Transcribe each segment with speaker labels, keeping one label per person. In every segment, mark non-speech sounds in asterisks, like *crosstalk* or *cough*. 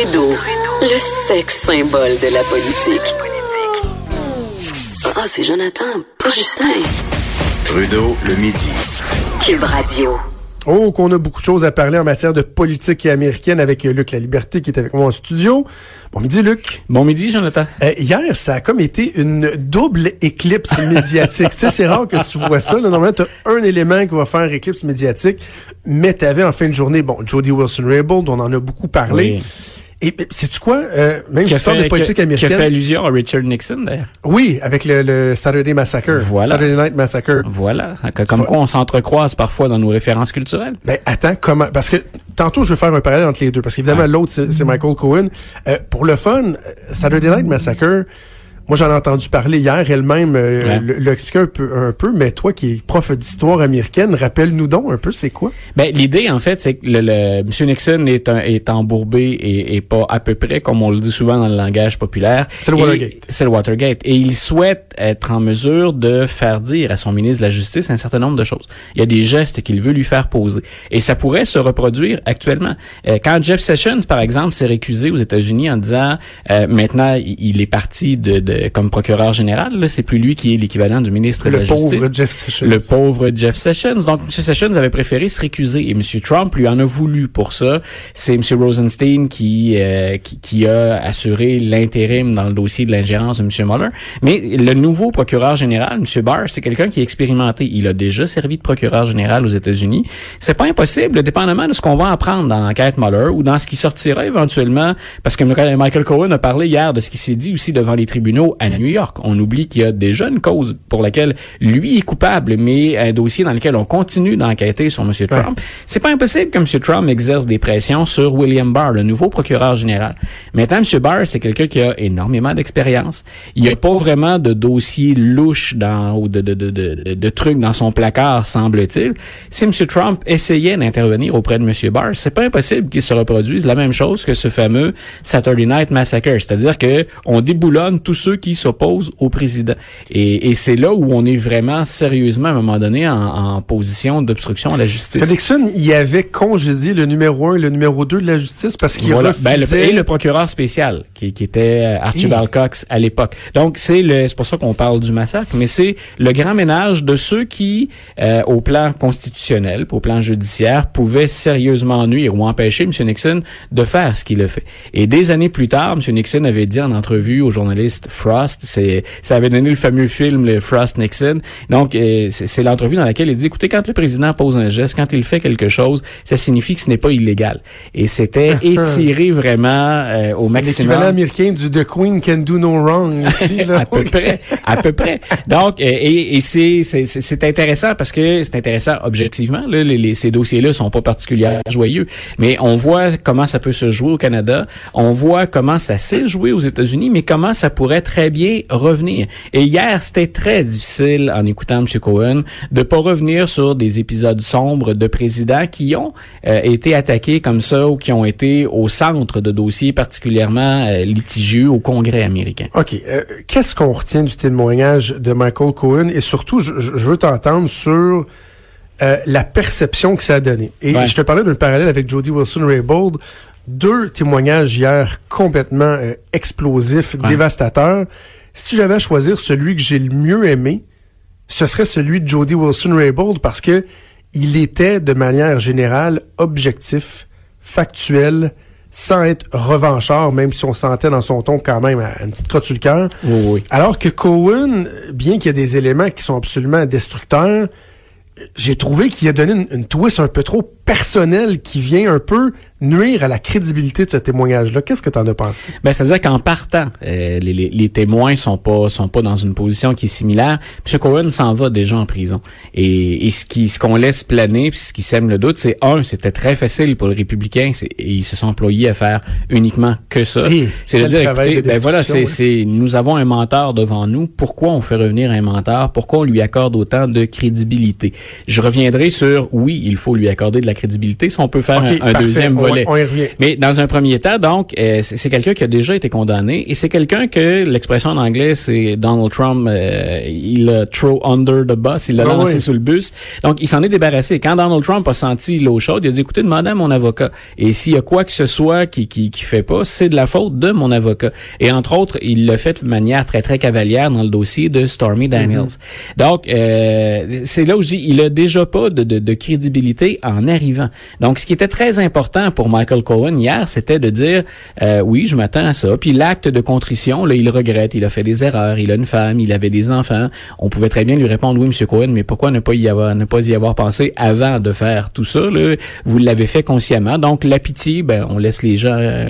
Speaker 1: Trudeau, le sexe symbole de la politique. Ah, c'est Jonathan, pas Justin.
Speaker 2: Trudeau, le midi.
Speaker 1: Cube Radio.
Speaker 3: Oh, qu'on a beaucoup de choses à parler en matière de politique américaine avec euh, Luc La Liberté qui est avec moi en studio. Bon midi, Luc.
Speaker 4: Bon midi, Jonathan.
Speaker 3: Euh, hier, ça a comme été une double éclipse *laughs* médiatique. tu sais, c'est rare que tu vois ça. Là. Normalement, tu as un élément qui va faire éclipse médiatique, mais tu avais en fin de journée, bon, Jody Wilson-Raybould, on en a beaucoup parlé.
Speaker 4: Oui.
Speaker 3: Et c'est-tu quoi? Euh, même
Speaker 4: Qui
Speaker 3: histoire
Speaker 4: fait,
Speaker 3: de politique
Speaker 4: qui a- qui
Speaker 3: américaine.
Speaker 4: fait allusion à Richard Nixon, d'ailleurs.
Speaker 3: Oui, avec le, le Saturday Massacre.
Speaker 4: Voilà.
Speaker 3: Saturday Night Massacre.
Speaker 4: Voilà. Comme quoi, on s'entrecroise parfois dans nos références culturelles.
Speaker 3: Ben attends, comment Parce que tantôt je veux faire un parallèle entre les deux, parce qu'évidemment
Speaker 4: Ouais.
Speaker 3: l'autre c'est c'est Michael Cohen. Euh, pour le fun, euh, Saturday Night Massacre. Moi, j'en ai entendu parler hier. Elle-même euh,
Speaker 4: Ouais.
Speaker 3: l'a expliqué un peu, un peu, mais toi qui es prof d'histoire américaine, rappelle-nous donc un peu c'est quoi?
Speaker 4: Ben, l'idée, en fait, c'est que le, le M. Nixon est, un, est embourbé et, et pas à peu près, comme on le dit souvent dans le langage populaire.
Speaker 3: C'est le Watergate.
Speaker 4: C'est le Watergate. Et il souhaite être en mesure de faire dire à son ministre de la Justice un certain nombre de choses. Il y a des gestes qu'il veut lui faire poser. Et ça pourrait se reproduire actuellement. Euh, quand Jeff Sessions, par exemple, s'est récusé aux États-Unis en disant euh, maintenant il il est parti de, de comme procureur général, c'est plus lui qui est l'équivalent du ministre de
Speaker 3: Le
Speaker 4: la
Speaker 3: pauvre
Speaker 4: Justice.
Speaker 3: Jeff Sessions.
Speaker 4: Le pauvre Jeff Sessions. Donc, M. Sessions avait préféré se récuser et M. Trump lui en a voulu pour ça. C'est M. Rosenstein qui, euh, qui, qui a assuré l'intérim dans le dossier de l'ingérence de M. Mueller. Mais le nouveau procureur général, M. Barr, c'est quelqu'un qui est expérimenté. Il a déjà servi de procureur général aux États-Unis. C'est pas impossible, dépendamment de ce qu'on va apprendre dans l'enquête Mueller ou dans ce qui sortira éventuellement, parce que Michael Cohen a parlé hier de ce qui s'est dit aussi devant les tribunaux à New York. On oublie qu'il y a déjà une cause pour laquelle lui est coupable, mais un dossier dans lequel on continue d'enquêter sur M. Trump. C'est pas impossible que M. Trump exerce des pressions sur William Barr, le nouveau procureur général. Maintenant, M. Barr, c'est quelqu'un qui a énormément d'expérience. Il n'y a pas vraiment de dossier louche dans, ou de, de, de, de, de trucs dans son placard, semble-t-il. Si M. Trump essayait d'intervenir auprès de M. Barr, c'est pas impossible qu'il se reproduise la même chose que ce fameux Saturday Night Massacre. C'est-à-dire que on déboulonne tous ceux qui s'opposent au président. Et, et c'est là où on est vraiment sérieusement, à un moment donné, en, en position d'obstruction à la justice.
Speaker 3: Nixon, il avait congédié le numéro un et le numéro 2 de la justice parce qu'il
Speaker 4: Voilà.
Speaker 3: refusait...
Speaker 4: Ben, le, et le procureur spécial, qui, qui était euh, Archibald Cox à l'époque. Donc, c'est le, c'est pour ça qu'on parle du massacre, mais c'est le grand ménage de ceux qui, euh, au plan constitutionnel, au plan judiciaire, pouvaient sérieusement nuire ou empêcher M. Nixon de faire ce qu'il a fait. Et des années plus tard, M. Nixon avait dit en entrevue au journaliste Frost, c'est, ça avait donné le fameux film, le Frost-Nixon. Donc, euh, c'est, c'est l'entrevue dans laquelle il dit, écoutez, quand le président pose un geste, quand il fait quelque chose, ça signifie que ce n'est pas illégal. Et c'était *laughs* étiré vraiment euh, au maximum.
Speaker 3: L'équivalent américain du The Queen Can Do No Wrong *laughs* ici. Là.
Speaker 4: à peu près, à peu près. Donc, euh, et, et c'est, c'est, intéressant parce que c'est intéressant objectivement. Là, les, les- ces dossiers-là sont pas particulièrement joyeux, mais on voit comment ça peut se jouer au Canada. On voit comment ça s'est joué aux États-Unis, mais comment ça pourrait très bien revenir. Et hier, c'était très difficile en écoutant M. Cohen de pas revenir sur des épisodes sombres de présidents qui ont euh, été attaqués comme ça ou qui ont été au centre de dossiers particulièrement euh, litigieux au Congrès américain.
Speaker 3: OK. euh, Qu'est-ce qu'on retient du témoignage de Michael Cohen? Et surtout, je, veux t'entendre sur euh, la perception que ça a donné. Et
Speaker 4: Ouais.
Speaker 3: je te parlais d'un parallèle avec Jody Wilson-Raybould. Deux témoignages hier complètement euh, explosifs,
Speaker 4: Ouais.
Speaker 3: dévastateurs. Si j'avais à choisir celui que j'ai le mieux aimé, ce serait celui de Jody Wilson-Raybould parce que il était de manière générale objectif, factuel, sans être revanchard, même si on sentait dans son ton quand même une petite crotte sur le cœur.
Speaker 4: Oui, oui.
Speaker 3: Alors que Cohen, bien qu'il y ait des éléments qui sont absolument destructeurs, j'ai trouvé qu'il a donné une, une twist un peu trop personnelle qui vient un peu nuire à la crédibilité de ce témoignage-là. Qu'est-ce que tu en as pensé?
Speaker 4: Ben, c'est-à-dire qu'en partant, euh, les, les, les témoins sont pas sont pas dans une position qui est similaire. M. Cohen s'en va déjà en prison. Et, et ce qui ce qu'on laisse planer, puis ce qui sème le doute, c'est un, c'était très facile pour les républicains, et ils se sont employés à faire uniquement que ça. C'est de dire, écoutez, ben voilà, c'est, c'est nous avons un menteur devant nous. Pourquoi on fait revenir un menteur? Pourquoi on lui accorde autant de crédibilité? Je reviendrai sur oui, il faut lui accorder de la crédibilité. Si on peut faire un, deuxième
Speaker 3: On va
Speaker 4: volets.
Speaker 3: on y revient.
Speaker 4: Mais dans un premier temps, donc, euh, c'est quelqu'un qui a déjà été condamné et c'est quelqu'un que l'expression en anglais, c'est Donald Trump, euh, il a throw under the bus, il l'a
Speaker 3: Ah
Speaker 4: lancé
Speaker 3: oui.
Speaker 4: sous le bus. Donc, il s'en est débarrassé. Quand Donald Trump a senti l'eau chaude, il a dit, écoutez, demandez à mon avocat. Et s'il y a quoi que ce soit qui, qui, qui fait pas, c'est de la faute de mon avocat. Et entre autres, il l'a fait de manière très, très cavalière dans le dossier de Stormy Daniels. Donc, euh, c'est là où je dis, il a déjà pas de, de, de crédibilité en arrivant. Donc, ce qui était très important pour Michael Cohen hier, c'était de dire, euh, oui, je m'attends à ça. Puis l'acte de contrition, là, il regrette, il a fait des erreurs, il a une femme, il avait des enfants. On pouvait très bien lui répondre, oui, Monsieur Cohen, mais pourquoi ne pas y avoir, ne pas y avoir pensé avant de faire tout ça là? Vous l'avez fait consciemment. Donc, la pitié, ben, on laisse les gens euh,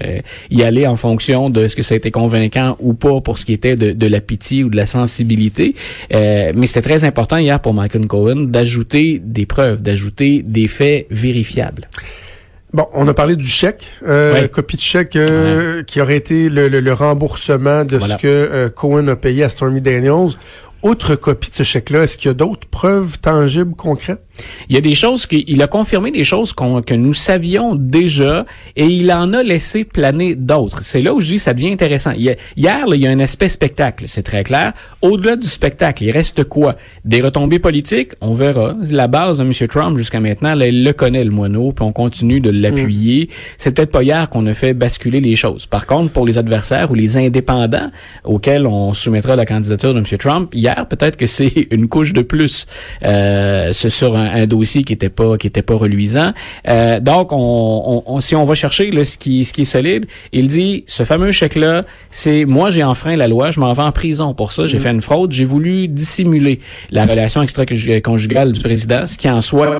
Speaker 4: y aller en fonction de ce que ça a été convaincant ou pas pour ce qui était de, de la pitié ou de la sensibilité. Euh, mais c'était très important hier pour Michael Cohen d'ajouter des preuves, d'ajouter des faits vérifiables.
Speaker 3: Bon, on a parlé du chèque, euh, copie de chèque euh, qui aurait été le, le- le remboursement de
Speaker 4: Voilà.
Speaker 3: ce que euh, Cohen a payé à Stormy Daniels. Autre copie de ce chèque-là, est-ce qu'il y a d'autres preuves tangibles, concrètes?
Speaker 4: Il y a des choses qu'il a confirmé des choses que nous savions déjà et il en a laissé planer d'autres. C'est là où je dis ça devient intéressant. Il y a- hier, là, il y a un aspect spectacle, c'est très clair. Au-delà du spectacle, il reste quoi? Des retombées politiques, on verra. La base de M. Trump jusqu'à maintenant, là, il le connaît le moineau, puis on continue de l'appuyer. C'est peut-être pas hier qu'on a fait basculer les choses. Par contre, pour les adversaires ou les indépendants auxquels on soumettra la candidature de M. Trump, hier, peut-être que c'est une couche de plus euh, ce- sur un, un dossier qui était pas qui était pas reluisant. Euh, donc, on, on- on- si on va chercher là, ce qui ce qui est solide, il dit ce fameux chèque là, c'est moi j'ai enfreint la loi, je m'en vais en prison pour ça, j'ai fait une fraude, j'ai voulu dissimuler la relation extra-conjugale du président, ce qui en soit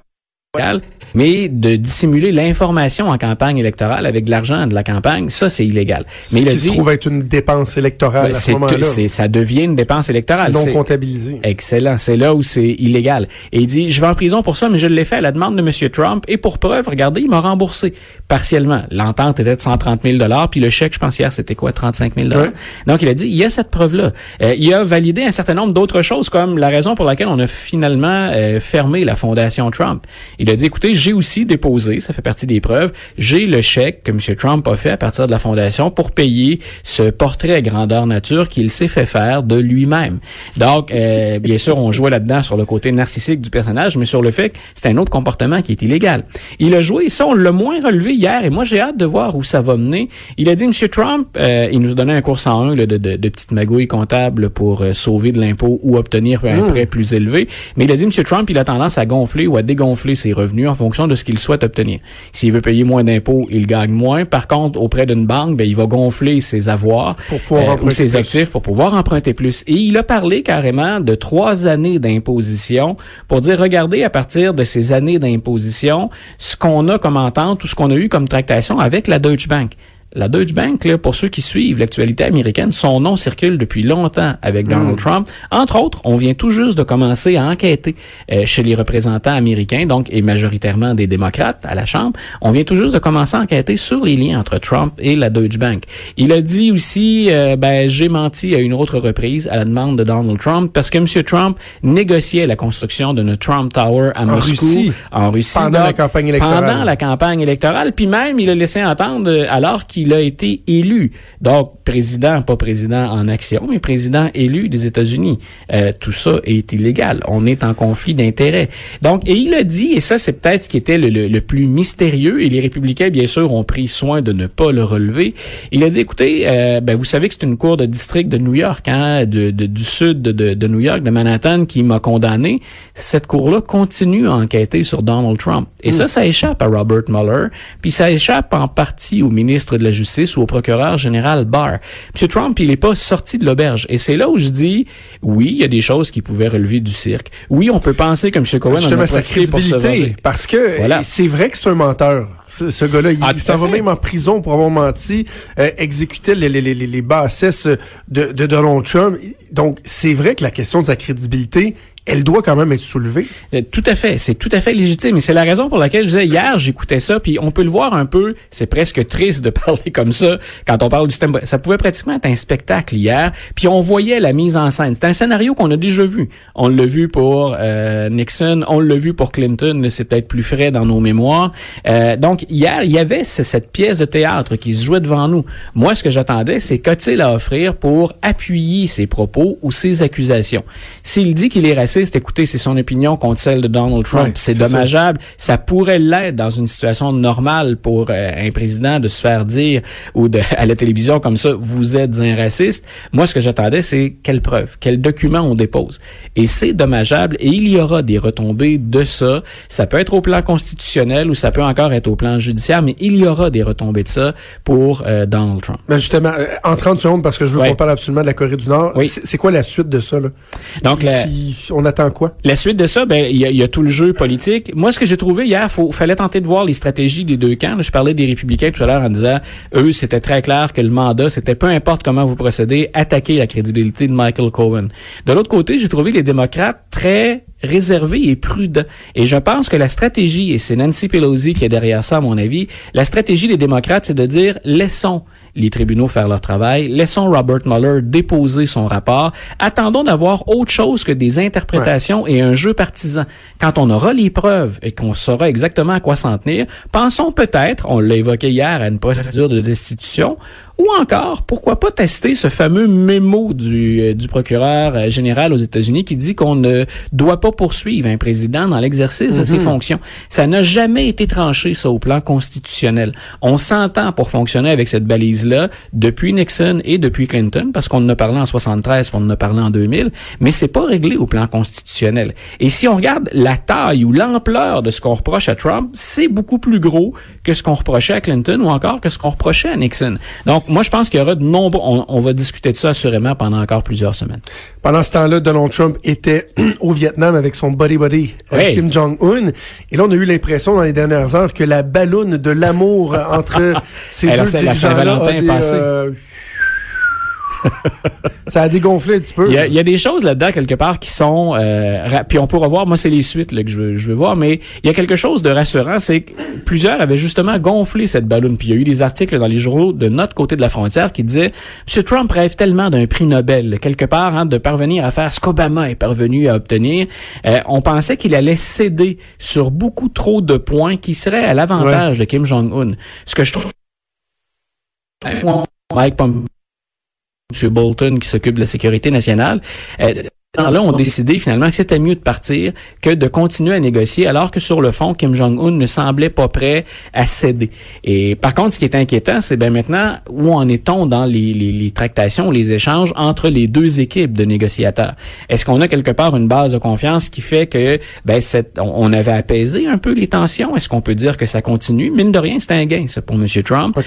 Speaker 4: illégal, mais de dissimuler l'information en campagne électorale avec de l'argent de la campagne, ça c'est illégal. Mais
Speaker 3: ce
Speaker 4: il a
Speaker 3: qui se
Speaker 4: dit
Speaker 3: trouve être une dépense électorale
Speaker 4: ben,
Speaker 3: à ce moment-là,
Speaker 4: ça devient une dépense électorale.
Speaker 3: non comptabilisée.
Speaker 4: Excellent. C'est là où c'est illégal. Et il dit, je vais en prison pour ça, mais je l'ai fait à la demande de M. Trump. Et pour preuve, regardez, il m'a remboursé partiellement. L'entente était de 130 000 puis le chèque, je pense hier, c'était quoi, 35 000
Speaker 3: Ouais.
Speaker 4: Donc, il a dit, il y a cette preuve-là. Euh, il a validé un certain nombre d'autres choses, comme la raison pour laquelle on a finalement euh, fermé la fondation Trump. Il a dit, écoutez, j'ai aussi déposé, ça fait partie des preuves, j'ai le chèque que M. Trump a fait à partir de la fondation pour payer ce portrait grandeur nature qu'il s'est fait faire de lui-même. Donc, euh, bien sûr, on jouait là-dedans sur le côté narcissique du personnage, mais sur le fait que c'est un autre comportement qui est illégal. Il a joué, ça, on l'a moins relevé hier, et moi, j'ai hâte de voir où ça va mener. Il a dit, M. Trump, euh, il nous a donné un cours 101 là, de, de, de petites magouilles comptables pour euh, sauver de l'impôt ou obtenir un prêt plus élevé. Mais il a dit, M. Trump, il a tendance à gonfler ou à dégonfler ses revenus en fonction de ce qu'il souhaite obtenir. S'il veut payer moins d'impôts, il gagne moins. Par contre, auprès d'une banque, ben, il va gonfler ses avoirs
Speaker 3: Pour pouvoir
Speaker 4: euh, ou ses
Speaker 3: plus.
Speaker 4: actifs pour pouvoir emprunter plus. Et il a parlé carrément de trois années d'imposition pour dire, regardez, à partir de ces années d'imposition, ce qu'on a comme entente ou ce qu'on a eu comme tractation avec la Deutsche Bank. La Deutsche Bank, là, pour ceux qui suivent l'actualité américaine, son nom circule depuis longtemps avec Donald Trump. Entre autres, on vient tout juste de commencer à enquêter euh, chez les représentants américains, donc et majoritairement des démocrates à la Chambre. On vient tout juste de commencer à enquêter sur les liens entre Trump et la Deutsche Bank. Il a dit aussi, euh, ben j'ai menti à une autre reprise à la demande de Donald Trump parce que M. Trump négociait la construction d'une Trump Tower à
Speaker 3: En
Speaker 4: Moscou,
Speaker 3: Russie.
Speaker 4: en Russie,
Speaker 3: Pendant
Speaker 4: donc,
Speaker 3: la campagne électorale.
Speaker 4: Pendant la campagne électorale, puis même il a laissé entendre euh, alors qu'il a été élu, donc président, pas président en action, mais président élu des États-Unis. Euh, tout ça est illégal. On est en conflit d'intérêts. Donc, et il a dit, et ça c'est peut-être ce qui était le, le- le plus mystérieux, et les républicains bien sûr ont pris soin de ne pas le relever. Il a dit, écoutez, euh, ben, vous savez que c'est une cour de district de New York, hein, de, de- du sud de, de, de New York, de Manhattan, qui m'a condamné. Cette cour-là continue à enquêter sur Donald Trump. Et ça, ça échappe à Robert Mueller, puis ça échappe en partie au ministre de la Justice ou au procureur général Barr. M. Trump, il n'est pas sorti de l'auberge. Et c'est là où je dis, oui, il y a des choses qui pouvaient relever du cirque. Oui, on peut penser que M. Cohen en a
Speaker 3: sa
Speaker 4: profité pour se
Speaker 3: crédibilité.
Speaker 4: venger.
Speaker 3: Parce que
Speaker 4: Voilà.
Speaker 3: c'est vrai que c'est un menteur. Ce, ce gars-là, il,
Speaker 4: Ah,
Speaker 3: il s'en va même en prison pour avoir menti, euh, exécutait les, les, les, les, les bassesses de, de Donald Trump. Donc, c'est vrai que la question de sa crédibilité elle doit quand même être soulevée.
Speaker 4: Euh, tout à fait, c'est tout à fait légitime. Et c'est la raison pour laquelle je disais hier, j'écoutais ça, puis on peut le voir un peu, c'est presque triste de *laughs* parler comme ça quand on parle du système. Ça pouvait pratiquement être un spectacle hier, puis on voyait la mise en scène. C'est un scénario qu'on a déjà vu. On l'a vu pour euh, Nixon, on l'a vu pour Clinton, c'est peut-être plus frais dans nos mémoires. Euh, donc hier, il y avait cette pièce de théâtre qui se jouait devant nous. Moi, ce que j'attendais, c'est qu'a-t-il à offrir pour appuyer ses propos ou ses accusations. S'il dit qu'il est raciste, écoutez, c'est son opinion contre celle de Donald Trump. c'est dommageable. Ça. pourrait l'être dans une situation normale pour euh, un président de se faire dire ou de, *laughs* à la télévision comme ça, vous êtes un raciste. Moi, ce que j'attendais, c'est quelle preuve, quel document on dépose. Et c'est dommageable et il y aura des retombées de ça. Ça peut être au plan constitutionnel ou ça peut encore être au plan judiciaire, mais il y aura des retombées de ça pour euh, Donald Trump.
Speaker 3: Ben justement, euh, en 30 secondes, parce que je veux qu'on parle absolument de la Corée du Nord, c'est quoi la suite de ça? Là?
Speaker 4: Donc, la,
Speaker 3: on
Speaker 4: La suite de ça, ben il y, y, a tout le jeu politique. Moi, ce que j'ai trouvé hier, il fallait tenter de voir les stratégies des deux camps. je parlais des républicains tout à l'heure en disant, eux, c'était très clair que le mandat, c'était peu importe comment vous procédez, attaquer la crédibilité de Michael Cohen. De l'autre côté, j'ai trouvé les démocrates très réservés et prudents. Et je pense que la stratégie, et c'est Nancy Pelosi qui est derrière ça à mon avis, la stratégie des démocrates, c'est de dire, laissons les tribunaux faire leur travail. Laissons Robert Mueller déposer son rapport. Attendons d'avoir autre chose que des interprétations et un jeu partisan. Quand on aura les preuves et qu'on saura exactement à quoi s'en tenir, pensons peut-être, on l'a évoqué hier, à une procédure de destitution ou encore, pourquoi pas tester ce fameux mémo du, euh, du procureur euh, général aux États-Unis qui dit qu'on ne doit pas poursuivre un président dans l'exercice de ses mhm. fonctions. Ça n'a jamais été tranché, ça, au plan constitutionnel. On s'entend pour fonctionner avec cette balise-là depuis Nixon et depuis Clinton, parce qu'on en a parlé en 73, on en a parlé en 2000, mais c'est pas réglé au plan constitutionnel. Et si on regarde la taille ou l'ampleur de ce qu'on reproche à Trump, c'est beaucoup plus gros que ce qu'on reprochait à Clinton ou encore que ce qu'on reprochait à Nixon. Donc, moi, je pense qu'il y aura de nombreux... On, va discuter de ça assurément pendant encore plusieurs semaines.
Speaker 3: Pendant ce temps-là, Donald Trump était *clears throat* au Vietnam avec son buddy-buddy euh, Kim Jong-un. Et là, on a eu l'impression dans les dernières heures que la ballonne de l'amour entre *laughs* ces deux dirigeants-là *laughs* ça a dégonflé un petit peu.
Speaker 4: Il y a, des choses là-dedans quelque part qui sont euh, puis on pourra voir moi c'est les suites là, que je veux, je veux voir mais il y a quelque chose de rassurant c'est que plusieurs avaient justement gonflé cette ballonne puis il y a eu des articles dans les journaux de notre côté de la frontière qui disaient M. Trump rêve tellement d'un prix Nobel quelque part hein, de parvenir à faire ce qu'Obama est parvenu à obtenir euh, on pensait qu'il allait céder sur beaucoup trop de points qui seraient à l'avantage de Kim Jong-un ce que je trouve Mike Pompeo M. Bolton qui s'occupe de la sécurité nationale. Euh, là ont décidé finalement que c'était mieux de partir que de continuer à négocier, alors que sur le fond, Kim Jong-un ne semblait pas prêt à céder. Et par contre, ce qui est inquiétant, c'est ben maintenant où en est-on dans les, les, les, tractations, les échanges entre les deux équipes de négociateurs? Est-ce qu'on a quelque part une base de confiance qui fait que ben cette, on, avait apaisé un peu les tensions? Est-ce qu'on peut dire que ça continue? Mine de rien, c'est un gain, ça pour M. Trump.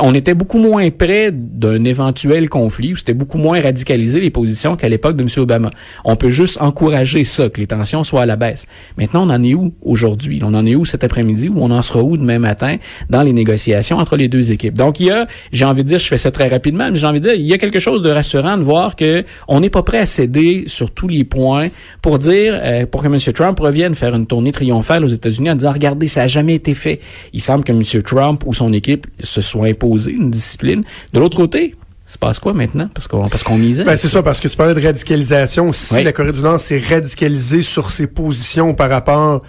Speaker 4: On était beaucoup moins près d'un éventuel conflit, où c'était beaucoup moins radicalisé les positions qu'à l'époque de M. Obama. On peut juste encourager ça, que les tensions soient à la baisse. Maintenant, on en est où aujourd'hui? On en est où cet après-midi? Ou on en sera où demain matin dans les négociations entre les deux équipes? Donc, il y a, j'ai envie de dire, je fais ça très rapidement, mais j'ai envie de dire, il y a quelque chose de rassurant de voir que on n'est pas prêt à céder sur tous les points pour dire, euh, pour que M. Trump revienne faire une tournée triomphale aux États-Unis en disant, regardez, ça n'a jamais été fait. Il semble que M. Trump ou son équipe se soit imposé une discipline. De l'autre côté, se passe quoi maintenant? Parce qu'on parce qu'on misait.
Speaker 3: Ben, c'est ça, parce que tu parlais de radicalisation. Si la Corée du Nord s'est radicalisée sur ses positions par rapport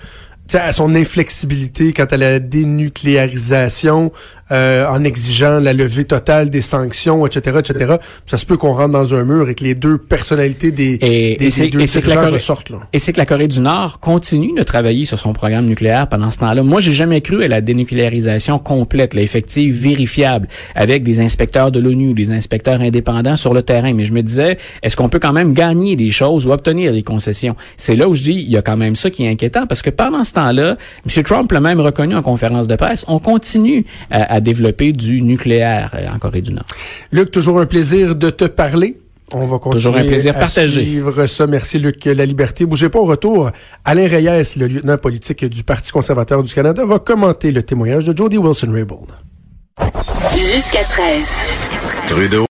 Speaker 3: à son inflexibilité quant à la dénucléarisation, euh, en exigeant la levée totale des sanctions, etc., etc. Ça se peut qu'on rentre dans un mur et que les deux personnalités des,
Speaker 4: et,
Speaker 3: des,
Speaker 4: et deux ressortent. Là. Et c'est que la Corée du Nord continue de travailler sur son programme nucléaire pendant ce temps-là. Moi, j'ai jamais cru à la dénucléarisation complète, la effective, vérifiable, avec des inspecteurs de l'ONU des inspecteurs indépendants sur le terrain. Mais je me disais, est-ce qu'on peut quand même gagner des choses ou obtenir des concessions? C'est là où je dis, il y a quand même ça qui est inquiétant parce que pendant ce temps-là, M. Trump l'a même reconnu en conférence de presse, on continue à, à développer du nucléaire euh, en Corée du Nord.
Speaker 3: Luc, toujours un plaisir de te parler. On va continuer
Speaker 4: Toujours un plaisir à suivre
Speaker 3: ça. Merci, Luc. La liberté. Bougez pas au retour. Alain Reyes, le lieutenant politique du Parti conservateur du Canada, va commenter le témoignage de Jody Wilson-Raybould.
Speaker 1: Jusqu'à 13.
Speaker 2: Trudeau.